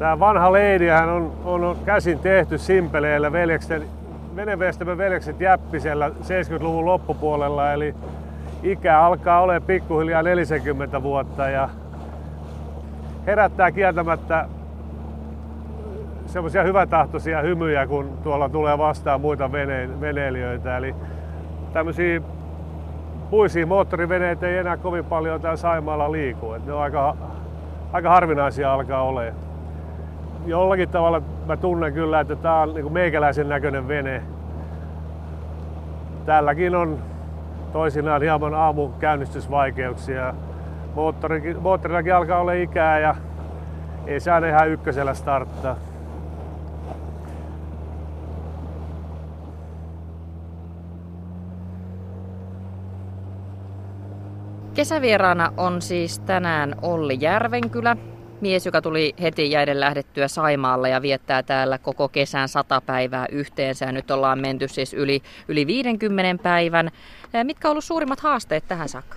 Tämä vanha leidihän on, on käsin tehty simpeleillä veljeksen, venevestämän veljekset Jäppisellä 70-luvun loppupuolella, eli ikä alkaa olla pikkuhiljaa 40 vuotta ja herättää kieltämättä semmoisia hyvätahtoisia hymyjä, kun tuolla tulee vastaan muita vene- veneilijöitä. Eli tämmöisiä puisia moottoriveneitä ei enää kovin paljon täällä Saimaalla liiku. Et ne on aika, aika harvinaisia alkaa olemaan. Jollakin tavalla mä tunnen kyllä, että tämä on niin meikäläisen näköinen vene. Täälläkin on toisinaan hieman aamun käynnistysvaikeuksia. moottorillakin alkaa olla ikää ja ei saa ihan ykkösellä starttaa. Kesävieraana on siis tänään Olli Järvenkylä, mies, joka tuli heti jäiden lähdettyä Saimaalle ja viettää täällä koko kesän sata päivää yhteensä. nyt ollaan menty siis yli, yli 50 päivän. Mitkä on ollut suurimmat haasteet tähän saakka?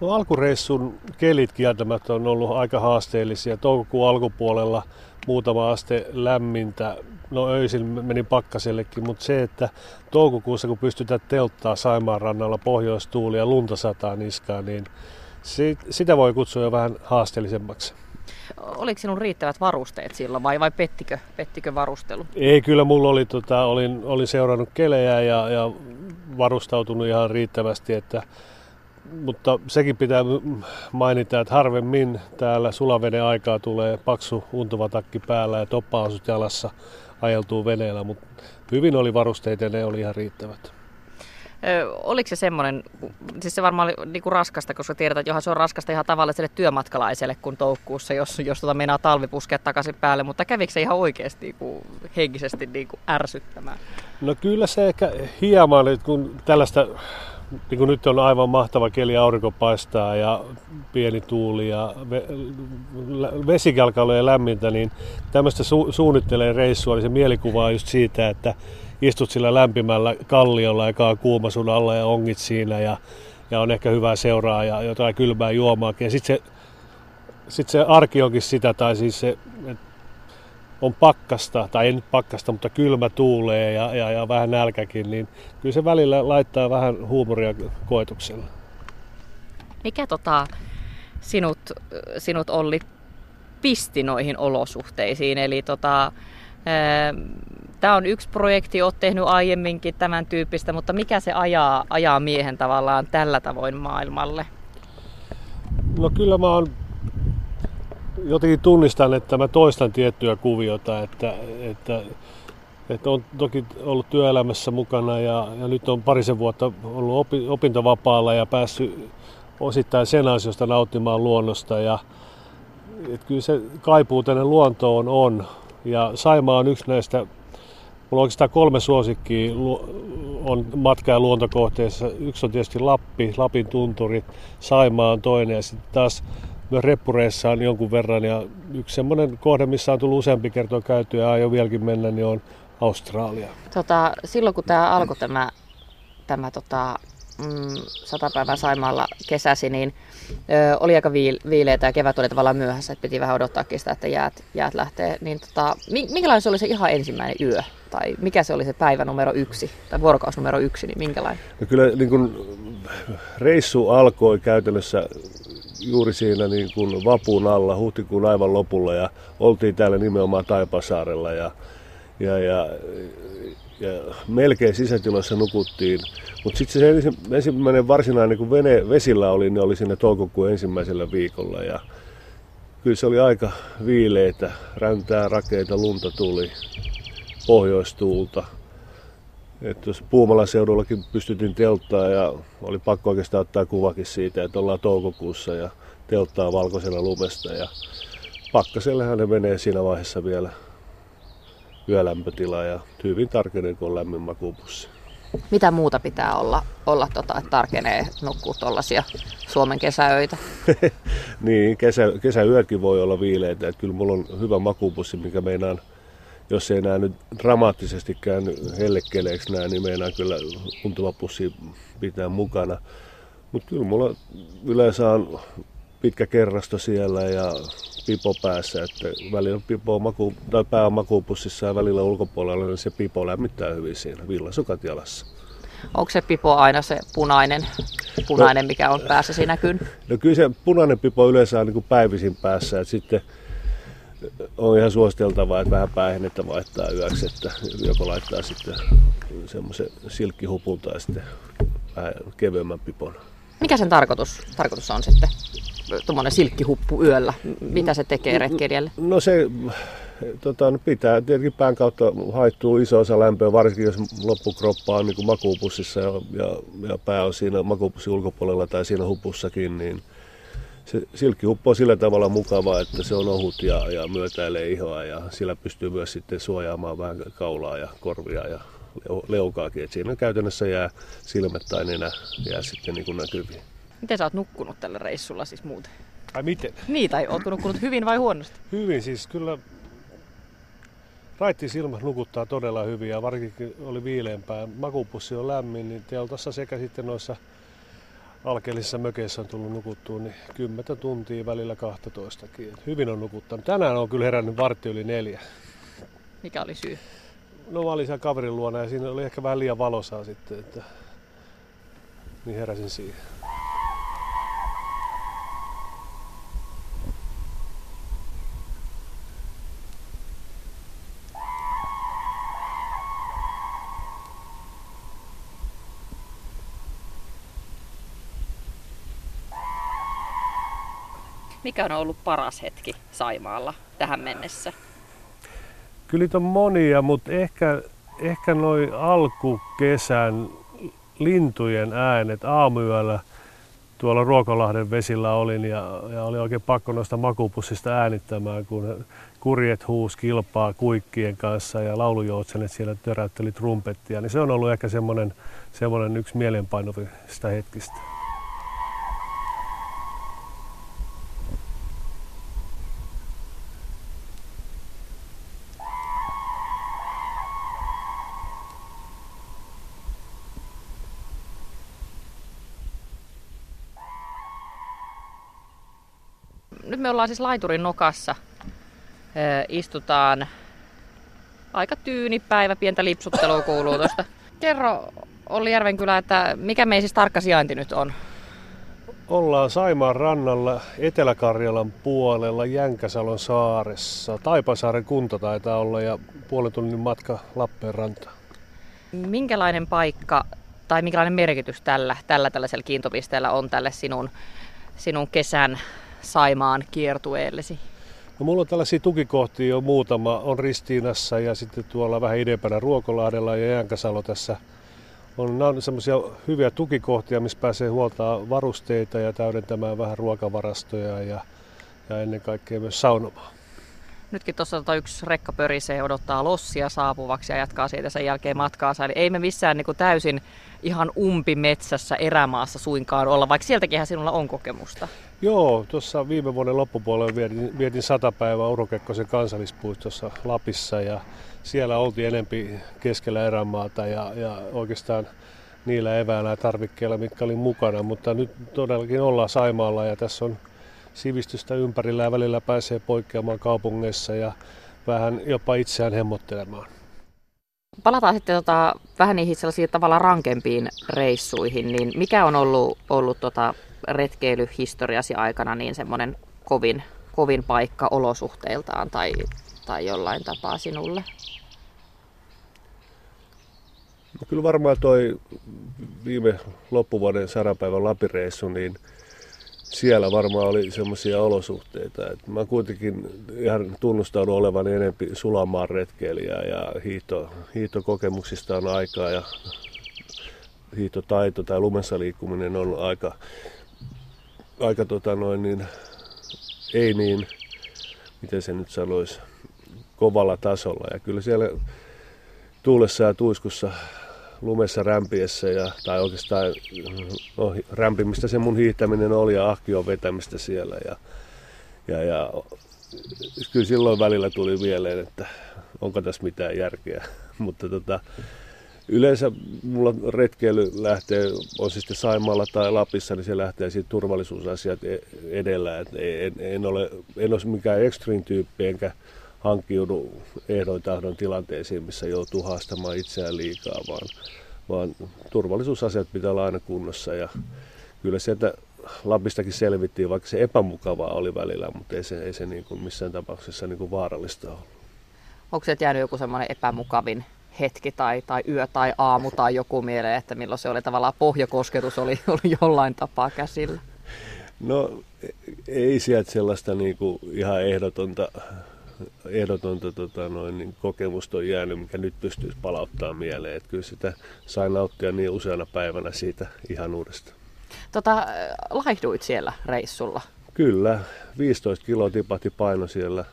No, alkureissun kelit kieltämättä on ollut aika haasteellisia. Toukokuun alkupuolella muutama aste lämmintä. No öisin meni pakkasellekin, mutta se, että toukokuussa kun pystytään telttaa Saimaan rannalla pohjoistuuli ja lunta sataa niskaan, niin sitä voi kutsua jo vähän haasteellisemmaksi. Oliko sinun riittävät varusteet silloin vai, vai pettikö, pettikö varustelu? Ei, kyllä mulla oli, tota, olin, olin seurannut kelejä ja, ja varustautunut ihan riittävästi, että mutta sekin pitää mainita, että harvemmin täällä sulaveden aikaa tulee paksu untuva takki päällä ja toppaasut jalassa ajeltuu veneellä, mutta hyvin oli varusteita ja ne oli ihan riittävät. Oliko se semmoinen, siis se varmaan oli niinku raskasta, koska tiedetään, että johan se on raskasta ihan tavalliselle työmatkalaiselle kuin toukkuussa, jos, jos tota meinaa talvi puskea takaisin päälle, mutta kävikö se ihan oikeasti niinku, henkisesti niinku ärsyttämään? No kyllä se ehkä hieman, kun tällaista niin kuin nyt on aivan mahtava keli, aurinko paistaa ja pieni tuuli ja olla lämmintä, niin tämmöistä su- suunnittelee reissua, niin se mielikuva on just siitä, että istut sillä lämpimällä kalliolla, joka on kuuma sun alla ja ongit siinä ja, ja on ehkä hyvää seuraa ja jotain kylmää juomaakin. Ja sitten se, sit se arki onkin sitä, tai siis se, on pakkasta, tai ei nyt pakkasta, mutta kylmä tuulee ja, ja, ja vähän nälkäkin, niin kyllä se välillä laittaa vähän huumoria koetuksella. Mikä tota, sinut, sinut Olli pisti noihin olosuhteisiin? Eli tota, Tämä on yksi projekti, olet tehnyt aiemminkin tämän tyyppistä, mutta mikä se ajaa, ajaa miehen tavallaan tällä tavoin maailmalle? No kyllä mä oon jotenkin tunnistan, että mä toistan tiettyä kuviota, että, että, että on toki ollut työelämässä mukana ja, ja nyt on parisen vuotta ollut opi, opintovapaalla ja päässyt osittain sen ansiosta nauttimaan luonnosta ja että kyllä se kaipuu tänne luontoon on ja Saima on yksi näistä Mulla on oikeastaan kolme suosikkia on matka- ja luontokohteissa. Yksi on tietysti Lappi, Lapin tunturit, Saimaa on toinen ja sitten taas myös reppureissa on jonkun verran ja yksi semmoinen kohde, missä on tullut useampi kertoa käytyä ja aion vieläkin mennä, niin on Australia. Tota, silloin kun tämä alkoi tämä, tämä tota, mm, sata päivää Saimaalla kesäsi, niin ö, oli aika viil, viileitä ja kevät oli tavallaan myöhässä, että piti vähän odottaakin sitä, että jäät, jäät lähtee. Niin tota, minkälainen se oli se ihan ensimmäinen yö? Tai mikä se oli se päivä numero yksi tai vuorokaus numero yksi, niin minkälainen? No kyllä niin kun, reissu alkoi käytännössä juuri siinä niin kuin vapun alla, huhtikuun aivan lopulla ja oltiin täällä nimenomaan Taipasaarella ja, ja, ja, ja melkein sisätiloissa nukuttiin. Mutta sitten se ensimmäinen varsinainen, kun vene vesillä oli, niin oli siinä toukokuun ensimmäisellä viikolla ja kyllä se oli aika viileitä, räntää, rakeita, lunta tuli, pohjoistuulta. Että jos Puumalan seudullakin pystytin telttaa ja oli pakko oikeastaan ottaa kuvakin siitä, että ollaan toukokuussa ja telttaa valkoisella lumesta. Ja pakkasellehan ne menee siinä vaiheessa vielä yölämpötila ja hyvin tarkenee, kun on lämmin makupussi. Mitä muuta pitää olla, olla tota, että tarkenee nukkuu tuollaisia Suomen kesäöitä? niin, kesä, kesäyötkin voi olla viileitä. Että kyllä mulla on hyvä makupussi, mikä meinaan jos ei nämä nyt dramaattisesti käänny hellekeleeksi nämä, niin meinaa kyllä kuntulapussi pitää mukana. Mutta kyllä mulla yleensä on pitkä kerrasto siellä ja pipo päässä, että välillä pipo maku, tai pää on makuupussissa ja välillä ulkopuolella, niin se pipo lämmittää hyvin siinä, villasukat jalassa. Onko se pipo aina se punainen, punainen mikä on päässä siinä kyn? No kyllä se punainen pipo yleensä on niin kuin päivisin päässä, että sitten on ihan suositeltavaa, että vähän päähennettä vaihtaa yöksi, että joko laittaa sitten semmoisen silkkihupun tai sitten vähän kevyemmän pipon. Mikä sen tarkoitus, tarkoitus on sitten? Tuommoinen silkkihuppu yöllä. Mitä se tekee retkeilijälle? No se tota, no pitää tietenkin pään kautta haittuu iso osa lämpöä, varsinkin jos loppukroppa on niin makuupussissa ja, ja, ja pää on siinä makuupussin ulkopuolella tai siinä hupussakin, niin se silkkihuppu on sillä tavalla mukava, että se on ohut ja, ja myötäilee ihoa ja sillä pystyy myös sitten suojaamaan vähän kaulaa ja korvia ja leukaakin. Et siinä käytännössä jää silmät tai nenä jää sitten niin näkyviin. Miten sä oot nukkunut tällä reissulla siis muuten? Ai miten? Niin, tai ootko nukkunut hyvin vai huonosti? Hyvin, siis kyllä Raitti silmät nukuttaa todella hyvin ja varsinkin oli viileämpää. Makupussi on lämmin, niin teltassa sekä sitten noissa alkeellisissa mökeissä on tullut nukuttua niin 10 tuntia välillä 12. Hyvin on nukuttanut. Tänään on kyllä herännyt vartti yli neljä. Mikä oli syy? No mä olin siellä kaverin luona ja siinä oli ehkä vähän liian valosaa sitten, että niin heräsin siihen. Mikä on ollut paras hetki Saimaalla tähän mennessä? Kyllä niitä on monia, mutta ehkä, ehkä noin alkukesän lintujen äänet aamuyöllä tuolla Ruokolahden vesillä olin ja, ja oli oikein pakko noista makupussista äänittämään, kun kurjet huus kilpaa kuikkien kanssa ja laulujoutsenet siellä töräytteli trumpettia, niin se on ollut ehkä semmoinen, semmoinen yksi mielenpainuvista hetkistä. Nyt me ollaan siis laiturin nokassa. istutaan aika tyyni päivä, pientä lipsuttelua kuuluu tuosta. Kerro Olli Järvenkylä, että mikä meidän siis tarkka sijainti nyt on? Ollaan Saimaan rannalla Etelä-Karjalan puolella Jänkäsalon saaressa. Taipasaaren kunta taitaa olla ja puolen tunnin matka Lappeenrantaan. Minkälainen paikka tai minkälainen merkitys tällä, tällä tällaisella kiintopisteellä on tälle sinun, sinun kesän Saimaan kiertueellesi? No, mulla on tällaisia tukikohtia jo muutama. On Ristiinassa ja sitten tuolla vähän idempänä Ruokolahdella ja Jänkäsalo tässä. On, nämä on semmoisia hyviä tukikohtia, missä pääsee huoltaa varusteita ja täydentämään vähän ruokavarastoja ja, ja ennen kaikkea myös saunomaan. Nytkin tuossa tota yksi rekka pörisee odottaa lossia saapuvaksi ja jatkaa siitä sen jälkeen matkaansa. Eli ei me missään niin kuin täysin ihan umpimetsässä erämaassa suinkaan olla, vaikka sieltäkin sinulla on kokemusta. Joo, tuossa viime vuoden loppupuolella vietin, vietin sata päivää Urokekkosen kansallispuistossa Lapissa ja siellä oltiin enempi keskellä erämaata ja, ja oikeastaan niillä eväillä ja tarvikkeilla, mitkä oli mukana, mutta nyt todellakin ollaan Saimaalla ja tässä on sivistystä ympärillä ja välillä pääsee poikkeamaan kaupungeissa ja vähän jopa itseään hemmottelemaan. Palataan sitten tota, vähän niihin sellaisiin tavallaan rankempiin reissuihin, niin mikä on ollut, ollut tota retkeilyhistoriasi aikana niin semmoinen kovin, kovin paikka olosuhteiltaan tai, tai jollain tapaa sinulle? No kyllä varmaan toi viime loppuvuoden sarapäivän Lapireissu, niin siellä varmaan oli semmoisia olosuhteita. Että mä kuitenkin ihan tunnustaudun olevan enempi sulamaan retkeilijä ja hiihto, hiihtokokemuksista on aikaa ja hiihtotaito tai lumessa liikkuminen on aika, aika tota noin niin, ei niin, miten se nyt sanoisi, kovalla tasolla. Ja kyllä siellä tuulessa ja tuiskussa lumessa rämpiessä ja, tai oikeastaan no, rämpimistä se mun hiihtäminen oli ja ahkion vetämistä siellä. Ja, ja, ja kyllä silloin välillä tuli mieleen, että onko tässä mitään järkeä. Mutta tota, Yleensä mulla retkeily lähtee, on se sitten Saimaalla tai Lapissa, niin se lähtee siitä turvallisuusasiat e- edellä. Et en, en, ole, en ole mikään extreme tyyppi, enkä hankkiudu ehdoin tahdon tilanteisiin, missä joutuu haastamaan itseään liikaa, vaan, vaan turvallisuusasiat pitää olla aina kunnossa. Ja kyllä sieltä Lapistakin selvittiin, vaikka se epämukavaa oli välillä, mutta ei se, ei se niin kuin missään tapauksessa niin kuin vaarallista ollut. Onko se jäänyt joku semmoinen epämukavin hetki tai, tai yö tai aamu tai joku mieleen, että milloin se oli tavallaan pohjakosketus oli, oli jollain tapaa käsillä? No ei sieltä sellaista niin kuin ihan ehdotonta, ehdotonta tota noin, niin kokemusta on jäänyt, mikä nyt pystyisi palauttamaan mieleen. Että kyllä sitä sai nauttia niin useana päivänä siitä ihan uudestaan. Tota, laihduit siellä reissulla? Kyllä, 15 kiloa tipahti paino siellä.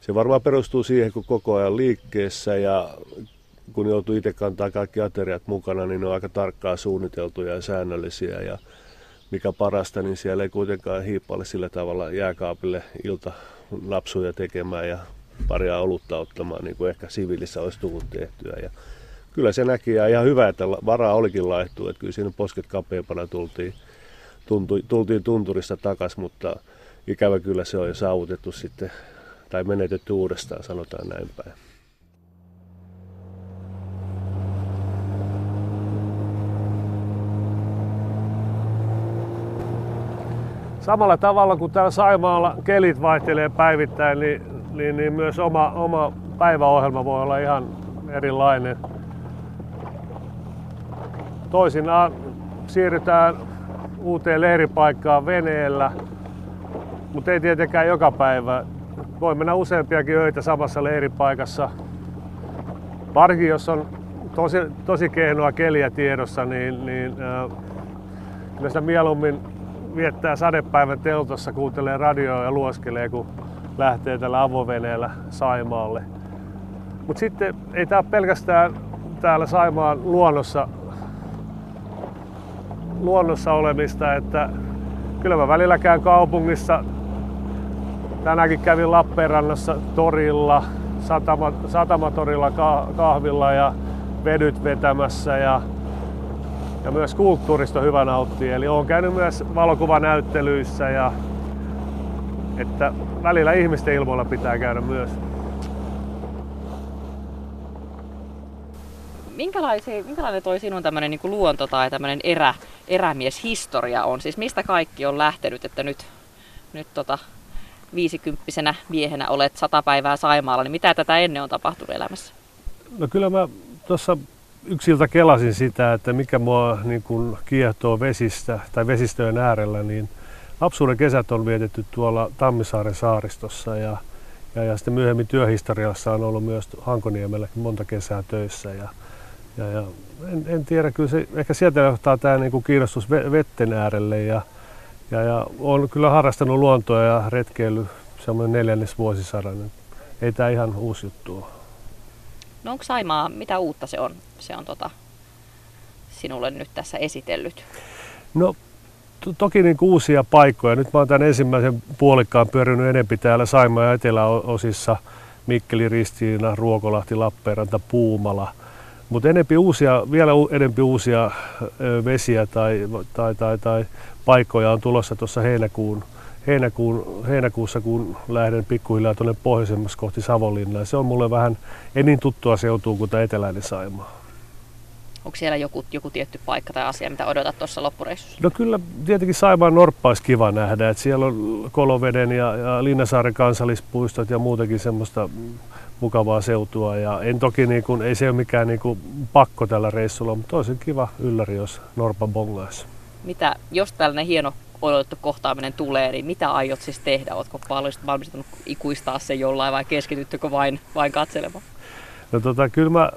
Se varmaan perustuu siihen, kun koko ajan liikkeessä ja kun joutuu itse kantaa kaikki ateriat mukana, niin ne on aika tarkkaa suunniteltuja ja säännöllisiä. Ja mikä parasta, niin siellä ei kuitenkaan hiippaile sillä tavalla jääkaapille ilta napsuja tekemään ja paria olutta ottamaan, niin kuin ehkä siviilissä olisi tullut tehtyä. Ja kyllä se näki ja ihan hyvä, että varaa olikin laihtuu, että kyllä siinä posket kapeampana tultiin, tuntui, tultiin tunturista takas, mutta ikävä kyllä se on jo saavutettu sitten, tai menetetty uudestaan, sanotaan näin päin. Samalla tavalla kuin täällä Saimaalla kelit vaihtelee päivittäin, niin, niin, niin myös oma, oma päiväohjelma voi olla ihan erilainen. Toisinaan siirrytään uuteen leiripaikkaan veneellä, mutta ei tietenkään joka päivä. Voi mennä useampiakin öitä samassa leiripaikassa. Varsinkin jos on tosi, tosi kehnoa keliä tiedossa, niin, niin äh, mieluummin viettää sadepäivän teltossa, kuuntelee radioa ja luoskelee, kun lähtee tällä avoveneellä Saimaalle. Mutta sitten ei tämä pelkästään täällä Saimaan luonnossa luonnossa olemista, että kyllä mä välillä käyn kaupungissa. Tänäänkin kävin Lappeenrannassa torilla, satama, satamatorilla kahvilla ja vedyt vetämässä ja, ja myös kulttuurista hyvä nauttia. Eli olen käynyt myös valokuvanäyttelyissä ja että välillä ihmisten ilmoilla pitää käydä myös. minkälaisia, minkälainen toi sinun tämmöinen niin luonto tai tämmöinen erä, erämieshistoria on? Siis mistä kaikki on lähtenyt, että nyt, nyt tota, viisikymppisenä miehenä olet sata päivää Saimaalla, niin mitä tätä ennen on tapahtunut elämässä? No kyllä mä tuossa yksiltä kelasin sitä, että mikä mua niin kun kiehtoo vesistä tai vesistöjen äärellä, niin lapsuuden kesät on vietetty tuolla Tammisaaren saaristossa ja, ja, ja sitten myöhemmin työhistoriassa on ollut myös Hankoniemellä monta kesää töissä. Ja, ja, ja en, en, tiedä, kyllä se, ehkä sieltä johtaa tämä niin kuin kiinnostus vetten äärelle ja, ja, ja olen kyllä harrastanut luontoa ja retkeily semmoinen neljännes vuosisadan. Ei tämä ihan uusi juttu ole. No onko Saimaa, mitä uutta se on, se on tota, sinulle nyt tässä esitellyt? No to, toki niin uusia paikkoja. Nyt mä oon tämän ensimmäisen puolikkaan pyörinyt enempi täällä Saimaa ja eteläosissa. Mikkeli, Ristiina, Ruokolahti, Lappeenranta, Puumala – mutta enempi uusia, vielä enempi uusia vesiä tai, tai, tai, tai paikkoja on tulossa tuossa heinäkuun, heinäkuun, heinäkuussa, kun lähden pikkuhiljaa tuonne pohjoisemmassa kohti Savonlinnaa. Se on mulle vähän ei niin tuttua seutua kuin tämä eteläinen Saimaa. Onko siellä joku, joku tietty paikka tai asia, mitä odotat tuossa loppureissussa? No kyllä tietenkin Saimaan Norppa olisi kiva nähdä. että siellä on Koloveden ja, ja Linnasaaren kansallispuistot ja muutenkin semmoista mukavaa seutua. Ja en toki, niin kuin, ei se ole mikään niin kuin, pakko tällä reissulla, mutta olisi kiva ylläri, jos Norpa bongaisi. Mitä, jos tällainen hieno odotettu kohtaaminen tulee, niin mitä aiot siis tehdä? Oletko valmistunut ikuistaa se jollain vai keskityttekö vain, vain katselemaan? No tota, kyllä mä,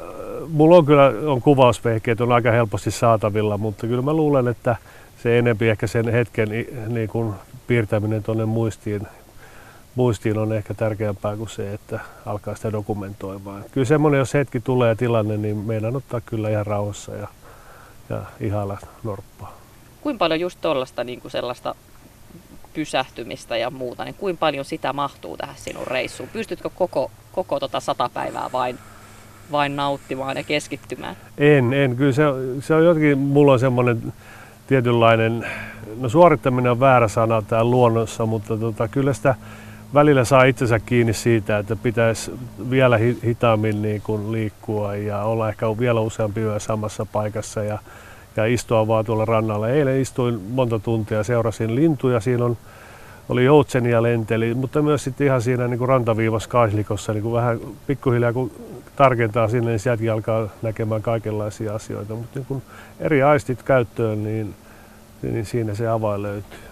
mulla on kyllä on kuvausvehkeet, on aika helposti saatavilla, mutta kyllä mä luulen, että se enempi ehkä sen hetken niin kuin piirtäminen tuonne muistiin muistiin on ehkä tärkeämpää kuin se, että alkaa sitä dokumentoimaan. Kyllä semmoinen, jos hetki tulee tilanne, niin meidän ottaa kyllä ihan rauhassa ja, ja ihailla norppaa. Kuinka paljon just tuollaista niin kuin sellaista pysähtymistä ja muuta, niin kuinka paljon sitä mahtuu tähän sinun reissuun? Pystytkö koko, koko tota sata päivää vain, vain nauttimaan ja keskittymään? En, en. Kyllä se, se on jotenkin, mulla on semmoinen tietynlainen, no suorittaminen on väärä sana täällä luonnossa, mutta tota, kyllä sitä välillä saa itsensä kiinni siitä, että pitäisi vielä hitaammin niin kuin liikkua ja olla ehkä vielä useampi yö samassa paikassa ja, ja istua vaan tuolla rannalla. Eilen istuin monta tuntia, seurasin lintuja, siinä on, oli joutsenia lenteli, mutta myös sitten ihan siinä niin rantaviivassa kaislikossa niin kuin vähän pikkuhiljaa kun tarkentaa sinne, niin sieltäkin alkaa näkemään kaikenlaisia asioita. Mutta niin kun eri aistit käyttöön, niin, niin siinä se avain löytyy.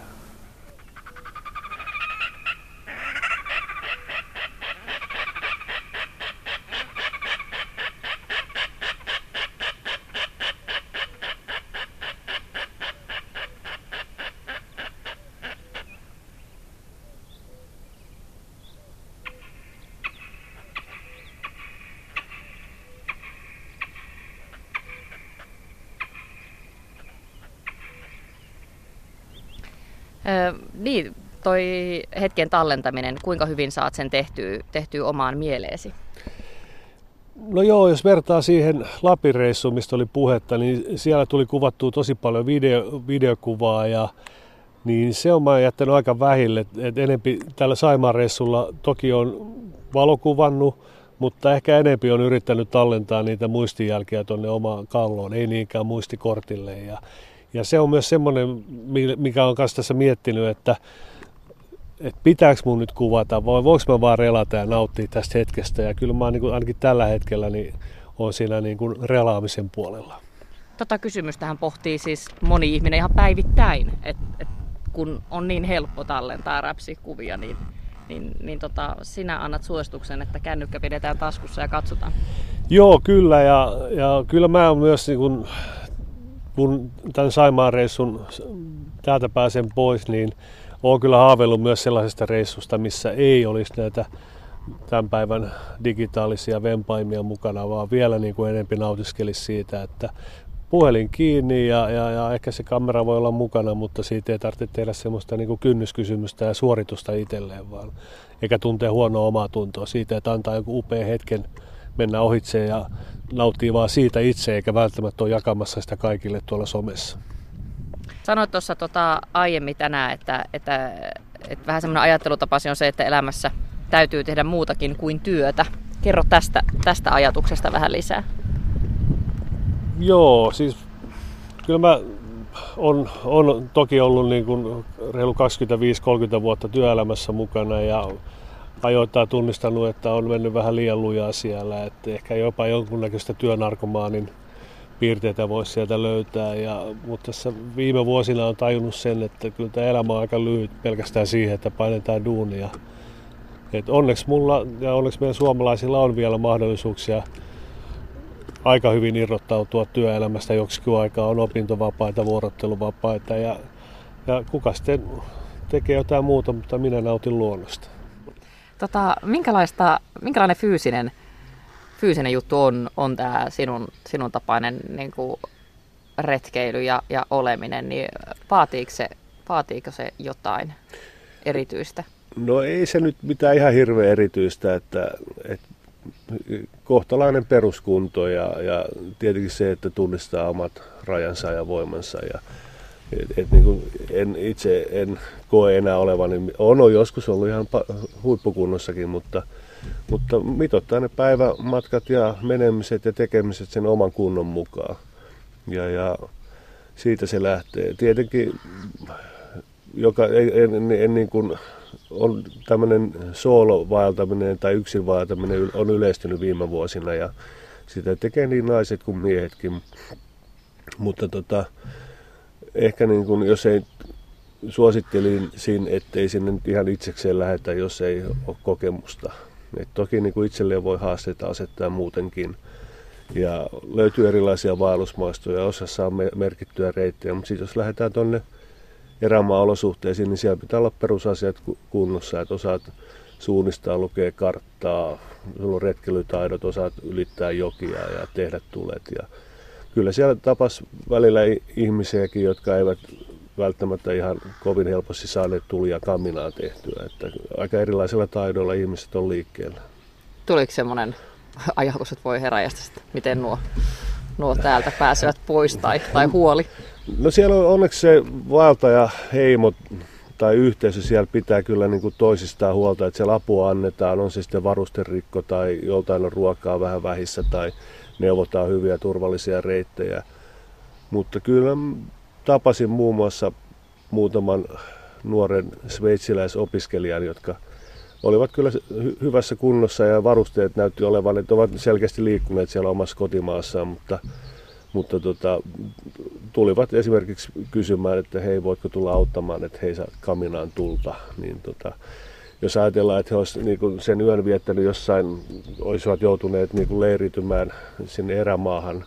Niin, toi hetken tallentaminen, kuinka hyvin saat sen tehtyä, tehtyä omaan mieleesi? No joo, jos vertaa siihen Lapin mistä oli puhetta, niin siellä tuli kuvattua tosi paljon video, videokuvaa ja niin se on mä jättänyt aika vähille. Et enempi tällä Saimaan reissulla toki on valokuvannut, mutta ehkä enempi on yrittänyt tallentaa niitä muistijälkiä tuonne omaan kalloon, ei niinkään muistikortille. Ja ja se on myös semmoinen, mikä on kanssa tässä miettinyt, että, että pitääkö mun nyt kuvata vai voiko mä vaan relata ja nauttia tästä hetkestä. Ja kyllä mä niin kuin, ainakin tällä hetkellä niin on siinä niin kuin relaamisen puolella. Tota kysymystähän pohtii siis moni ihminen ihan päivittäin, että et kun on niin helppo tallentaa räpsikuvia, niin, niin, niin tota, sinä annat suosituksen, että kännykkä pidetään taskussa ja katsotaan. Joo, kyllä. Ja, ja kyllä mä myös niin kun kun tämän Saimaan reissun täältä pääsen pois, niin olen kyllä haaveillut myös sellaisesta reissusta, missä ei olisi näitä tämän päivän digitaalisia vempaimia mukana, vaan vielä niin kuin enempi nautiskelisi siitä, että puhelin kiinni ja, ja, ja ehkä se kamera voi olla mukana, mutta siitä ei tarvitse tehdä semmoista niin kuin kynnyskysymystä ja suoritusta itselleen, vaan eikä tuntee huonoa omaa tuntoa siitä, että antaa joku upea hetken mennä ohitse ja nauttii vaan siitä itse, eikä välttämättä ole jakamassa sitä kaikille tuolla somessa. Sanoit tuossa tota, aiemmin tänään, että, että, että vähän semmoinen ajattelutapasi on se, että elämässä täytyy tehdä muutakin kuin työtä. Kerro tästä, tästä ajatuksesta vähän lisää. Joo, siis kyllä mä on, on toki ollut niin kuin reilu 25-30 vuotta työelämässä mukana ja ajoittain tunnistanut, että on mennyt vähän liian lujaa siellä, että ehkä jopa jonkunnäköistä työnarkomaanin piirteitä voisi sieltä löytää. Ja, mutta tässä viime vuosina on tajunnut sen, että kyllä tämä elämä on aika lyhyt pelkästään siihen, että painetaan duunia. Et onneksi mulla ja onneksi meidän suomalaisilla on vielä mahdollisuuksia aika hyvin irrottautua työelämästä joksikin aikaa. On opintovapaita, vuorotteluvapaita ja, ja kuka sitten tekee jotain muuta, mutta minä nautin luonnosta. Tota, minkälaista, minkälainen fyysinen, fyysinen juttu on, on tämä sinun, sinun tapainen niin kuin retkeily ja, ja oleminen, niin vaatiiko se, vaatiiko se jotain erityistä? No ei se nyt mitään ihan hirveän erityistä, että, että kohtalainen peruskunto ja, ja tietenkin se, että tunnistaa omat rajansa ja voimansa ja, et, et niin kuin en, itse en koe enää olevani, on, on joskus ollut ihan huippukunnossakin, mutta, mutta mitottaa ne päivämatkat ja menemiset ja tekemiset sen oman kunnon mukaan. Ja, ja siitä se lähtee. Tietenkin joka en, en, en niin kuin, on tämmöinen soolovaeltaminen tai yksin vaeltaminen on yleistynyt viime vuosina ja sitä tekee niin naiset kuin miehetkin. Mutta tota, ehkä niin kuin, jos ei suosittelin siinä, ettei sinne nyt ihan itsekseen lähetä, jos ei ole kokemusta. Et toki niin kuin itselleen voi haasteita asettaa muutenkin. Ja löytyy erilaisia vaellusmaistoja, osa saa merkittyä reittejä, mutta sitten jos lähdetään tuonne erämaa-olosuhteisiin, niin siellä pitää olla perusasiat kunnossa, että osaat suunnistaa, lukea karttaa, sulla on retkelytaidot, osaat ylittää jokia ja tehdä tulet. Ja kyllä siellä tapas välillä ihmisiäkin, jotka eivät välttämättä ihan kovin helposti saaneet tulia kaminaa tehtyä. Että aika erilaisilla taidoilla ihmiset on liikkeellä. Tuliko semmoinen ajatukset voi heräjästä, miten nuo, nuo täältä pääsevät pois tai, tai huoli? No siellä on onneksi se valtaja heimo tai yhteisö siellä pitää kyllä niin kuin toisistaan huolta, että siellä apua annetaan, on se sitten varusterikko tai joltain on ruokaa vähän vähissä tai neuvotaan hyviä turvallisia reittejä. Mutta kyllä tapasin muun muassa muutaman nuoren sveitsiläisopiskelijan, jotka olivat kyllä hyvässä kunnossa ja varusteet näytti olevan, että ovat selkeästi liikkuneet siellä omassa kotimaassaan, mutta, mutta tota, tulivat esimerkiksi kysymään, että hei, voitko tulla auttamaan, että hei, saa kaminaan tulta, niin tota, jos ajatellaan, että he olisivat niin sen yön viettänyt jossain, olisivat joutuneet niin kuin leiritymään sinne erämaahan,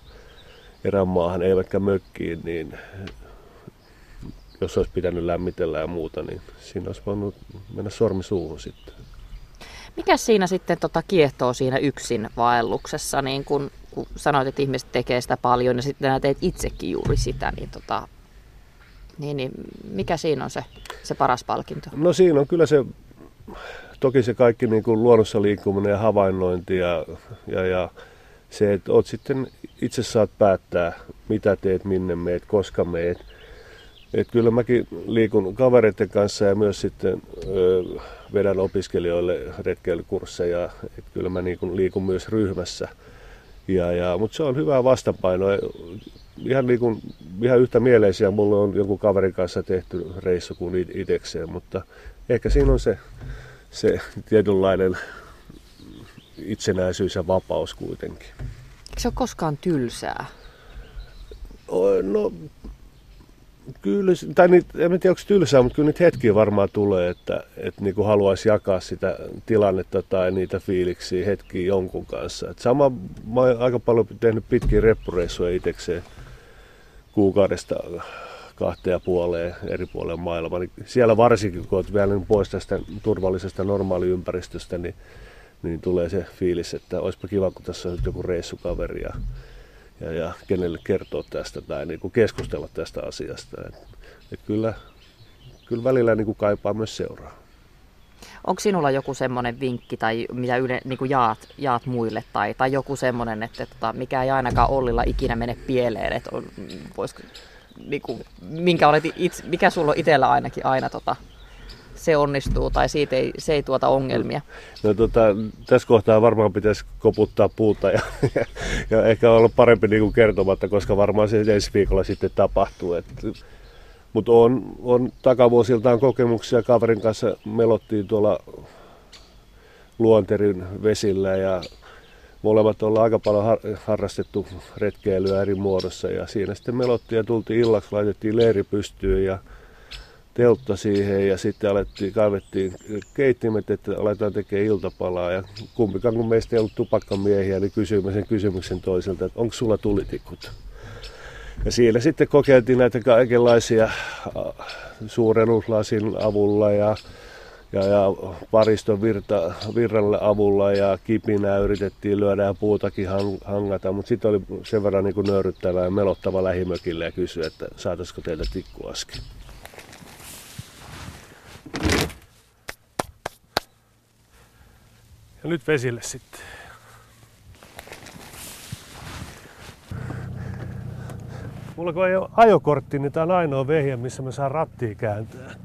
erämaahan, eivätkä mökkiin, niin jos olisi pitänyt lämmitellä ja muuta, niin siinä olisi voinut mennä sormi suuhun sitten. Mikä siinä sitten tota kiehtoo siinä yksin vaelluksessa, niin kun, kun sanoit, että ihmiset tekee sitä paljon ja sitten teet itsekin juuri sitä, niin, tota, niin, niin mikä siinä on se, se paras palkinto? No siinä on kyllä se, toki se kaikki niin kuin luonnossa liikkuminen ja havainnointi ja, ja, ja se, että oot sitten itse saat päättää, mitä teet, minne meet, koska meet. Et kyllä mäkin liikun kavereiden kanssa ja myös sitten ö, vedän opiskelijoille retkeilykursseja. Et kyllä mä niin liikun myös ryhmässä. Ja, ja, mutta se on hyvää vastapainoa. Ihan, niin kuin, ihan yhtä mieleisiä mulla on jonkun kaverin kanssa tehty reissu kuin itsekseen, mutta ehkä siinä on se, se tietynlainen itsenäisyys ja vapaus kuitenkin. Eikö se ole koskaan tylsää? No Kyllä, tai niitä, en tiedä onko tylsää, mutta kyllä niitä hetkiä varmaan tulee, että, että niin kuin haluaisi jakaa sitä tilannetta tai niitä fiiliksiä hetkiä jonkun kanssa. Et sama, mä oon aika paljon tehnyt pitkiä reppureissuja itsekseen kuukaudesta kahteen puoleen eri puolen maailmaa. Niin siellä varsinkin, kun olet vielä niin pois tästä turvallisesta normaaliympäristöstä, niin, niin tulee se fiilis, että olisipa kiva, kun tässä on joku reissukaveri ja ja, ja kenelle kertoa tästä tai niin kuin keskustella tästä asiasta. Et, et kyllä, kyllä välillä niin kuin kaipaa myös seuraa. Onko sinulla joku semmoinen vinkki tai mitä yle, niin kuin jaat, jaat muille tai, tai joku semmoinen, että, että mikä ei ainakaan Ollilla ikinä mene pieleen, että on, voisiko, niin kuin, minkä olet itse, mikä sulla on itsellä ainakin aina tota, se onnistuu tai siitä ei, se ei tuota ongelmia? No tota, tässä kohtaa varmaan pitäisi koputtaa puuta ja, ja, ja ehkä olla parempi niin kuin kertomatta, koska varmaan se ensi viikolla sitten tapahtuu. Mutta on, on takavuosiltaan kokemuksia kaverin kanssa melottiin tuolla Luonterin vesillä ja molemmat ollaan aika paljon har- harrastettu retkeilyä eri muodossa ja siinä sitten melottiin ja tultiin illaksi, laitettiin leiri pystyyn ja teltta siihen ja sitten alettiin, kaivettiin keittimet, että aletaan tekemään iltapalaa ja kumpikaan kun meistä ei ollut tupakkamiehiä, niin kysyimme sen kysymyksen toiselta, että onko sulla tulitikut? Ja siinä sitten kokeiltiin näitä kaikenlaisia suurennuslasin avulla ja, ja, ja pariston virta, virralle avulla ja kipinää yritettiin lyödä ja puutakin hangata, mutta sitten oli sen verran niin nöyryttävä ja melottava lähimökille ja kysyi, että saataisiko teiltä tikkuaski. Ja nyt vesille sitten. Mulla kun ei ole ajokortti, niin tämä on ainoa vehje, missä mä saan rattia kääntää.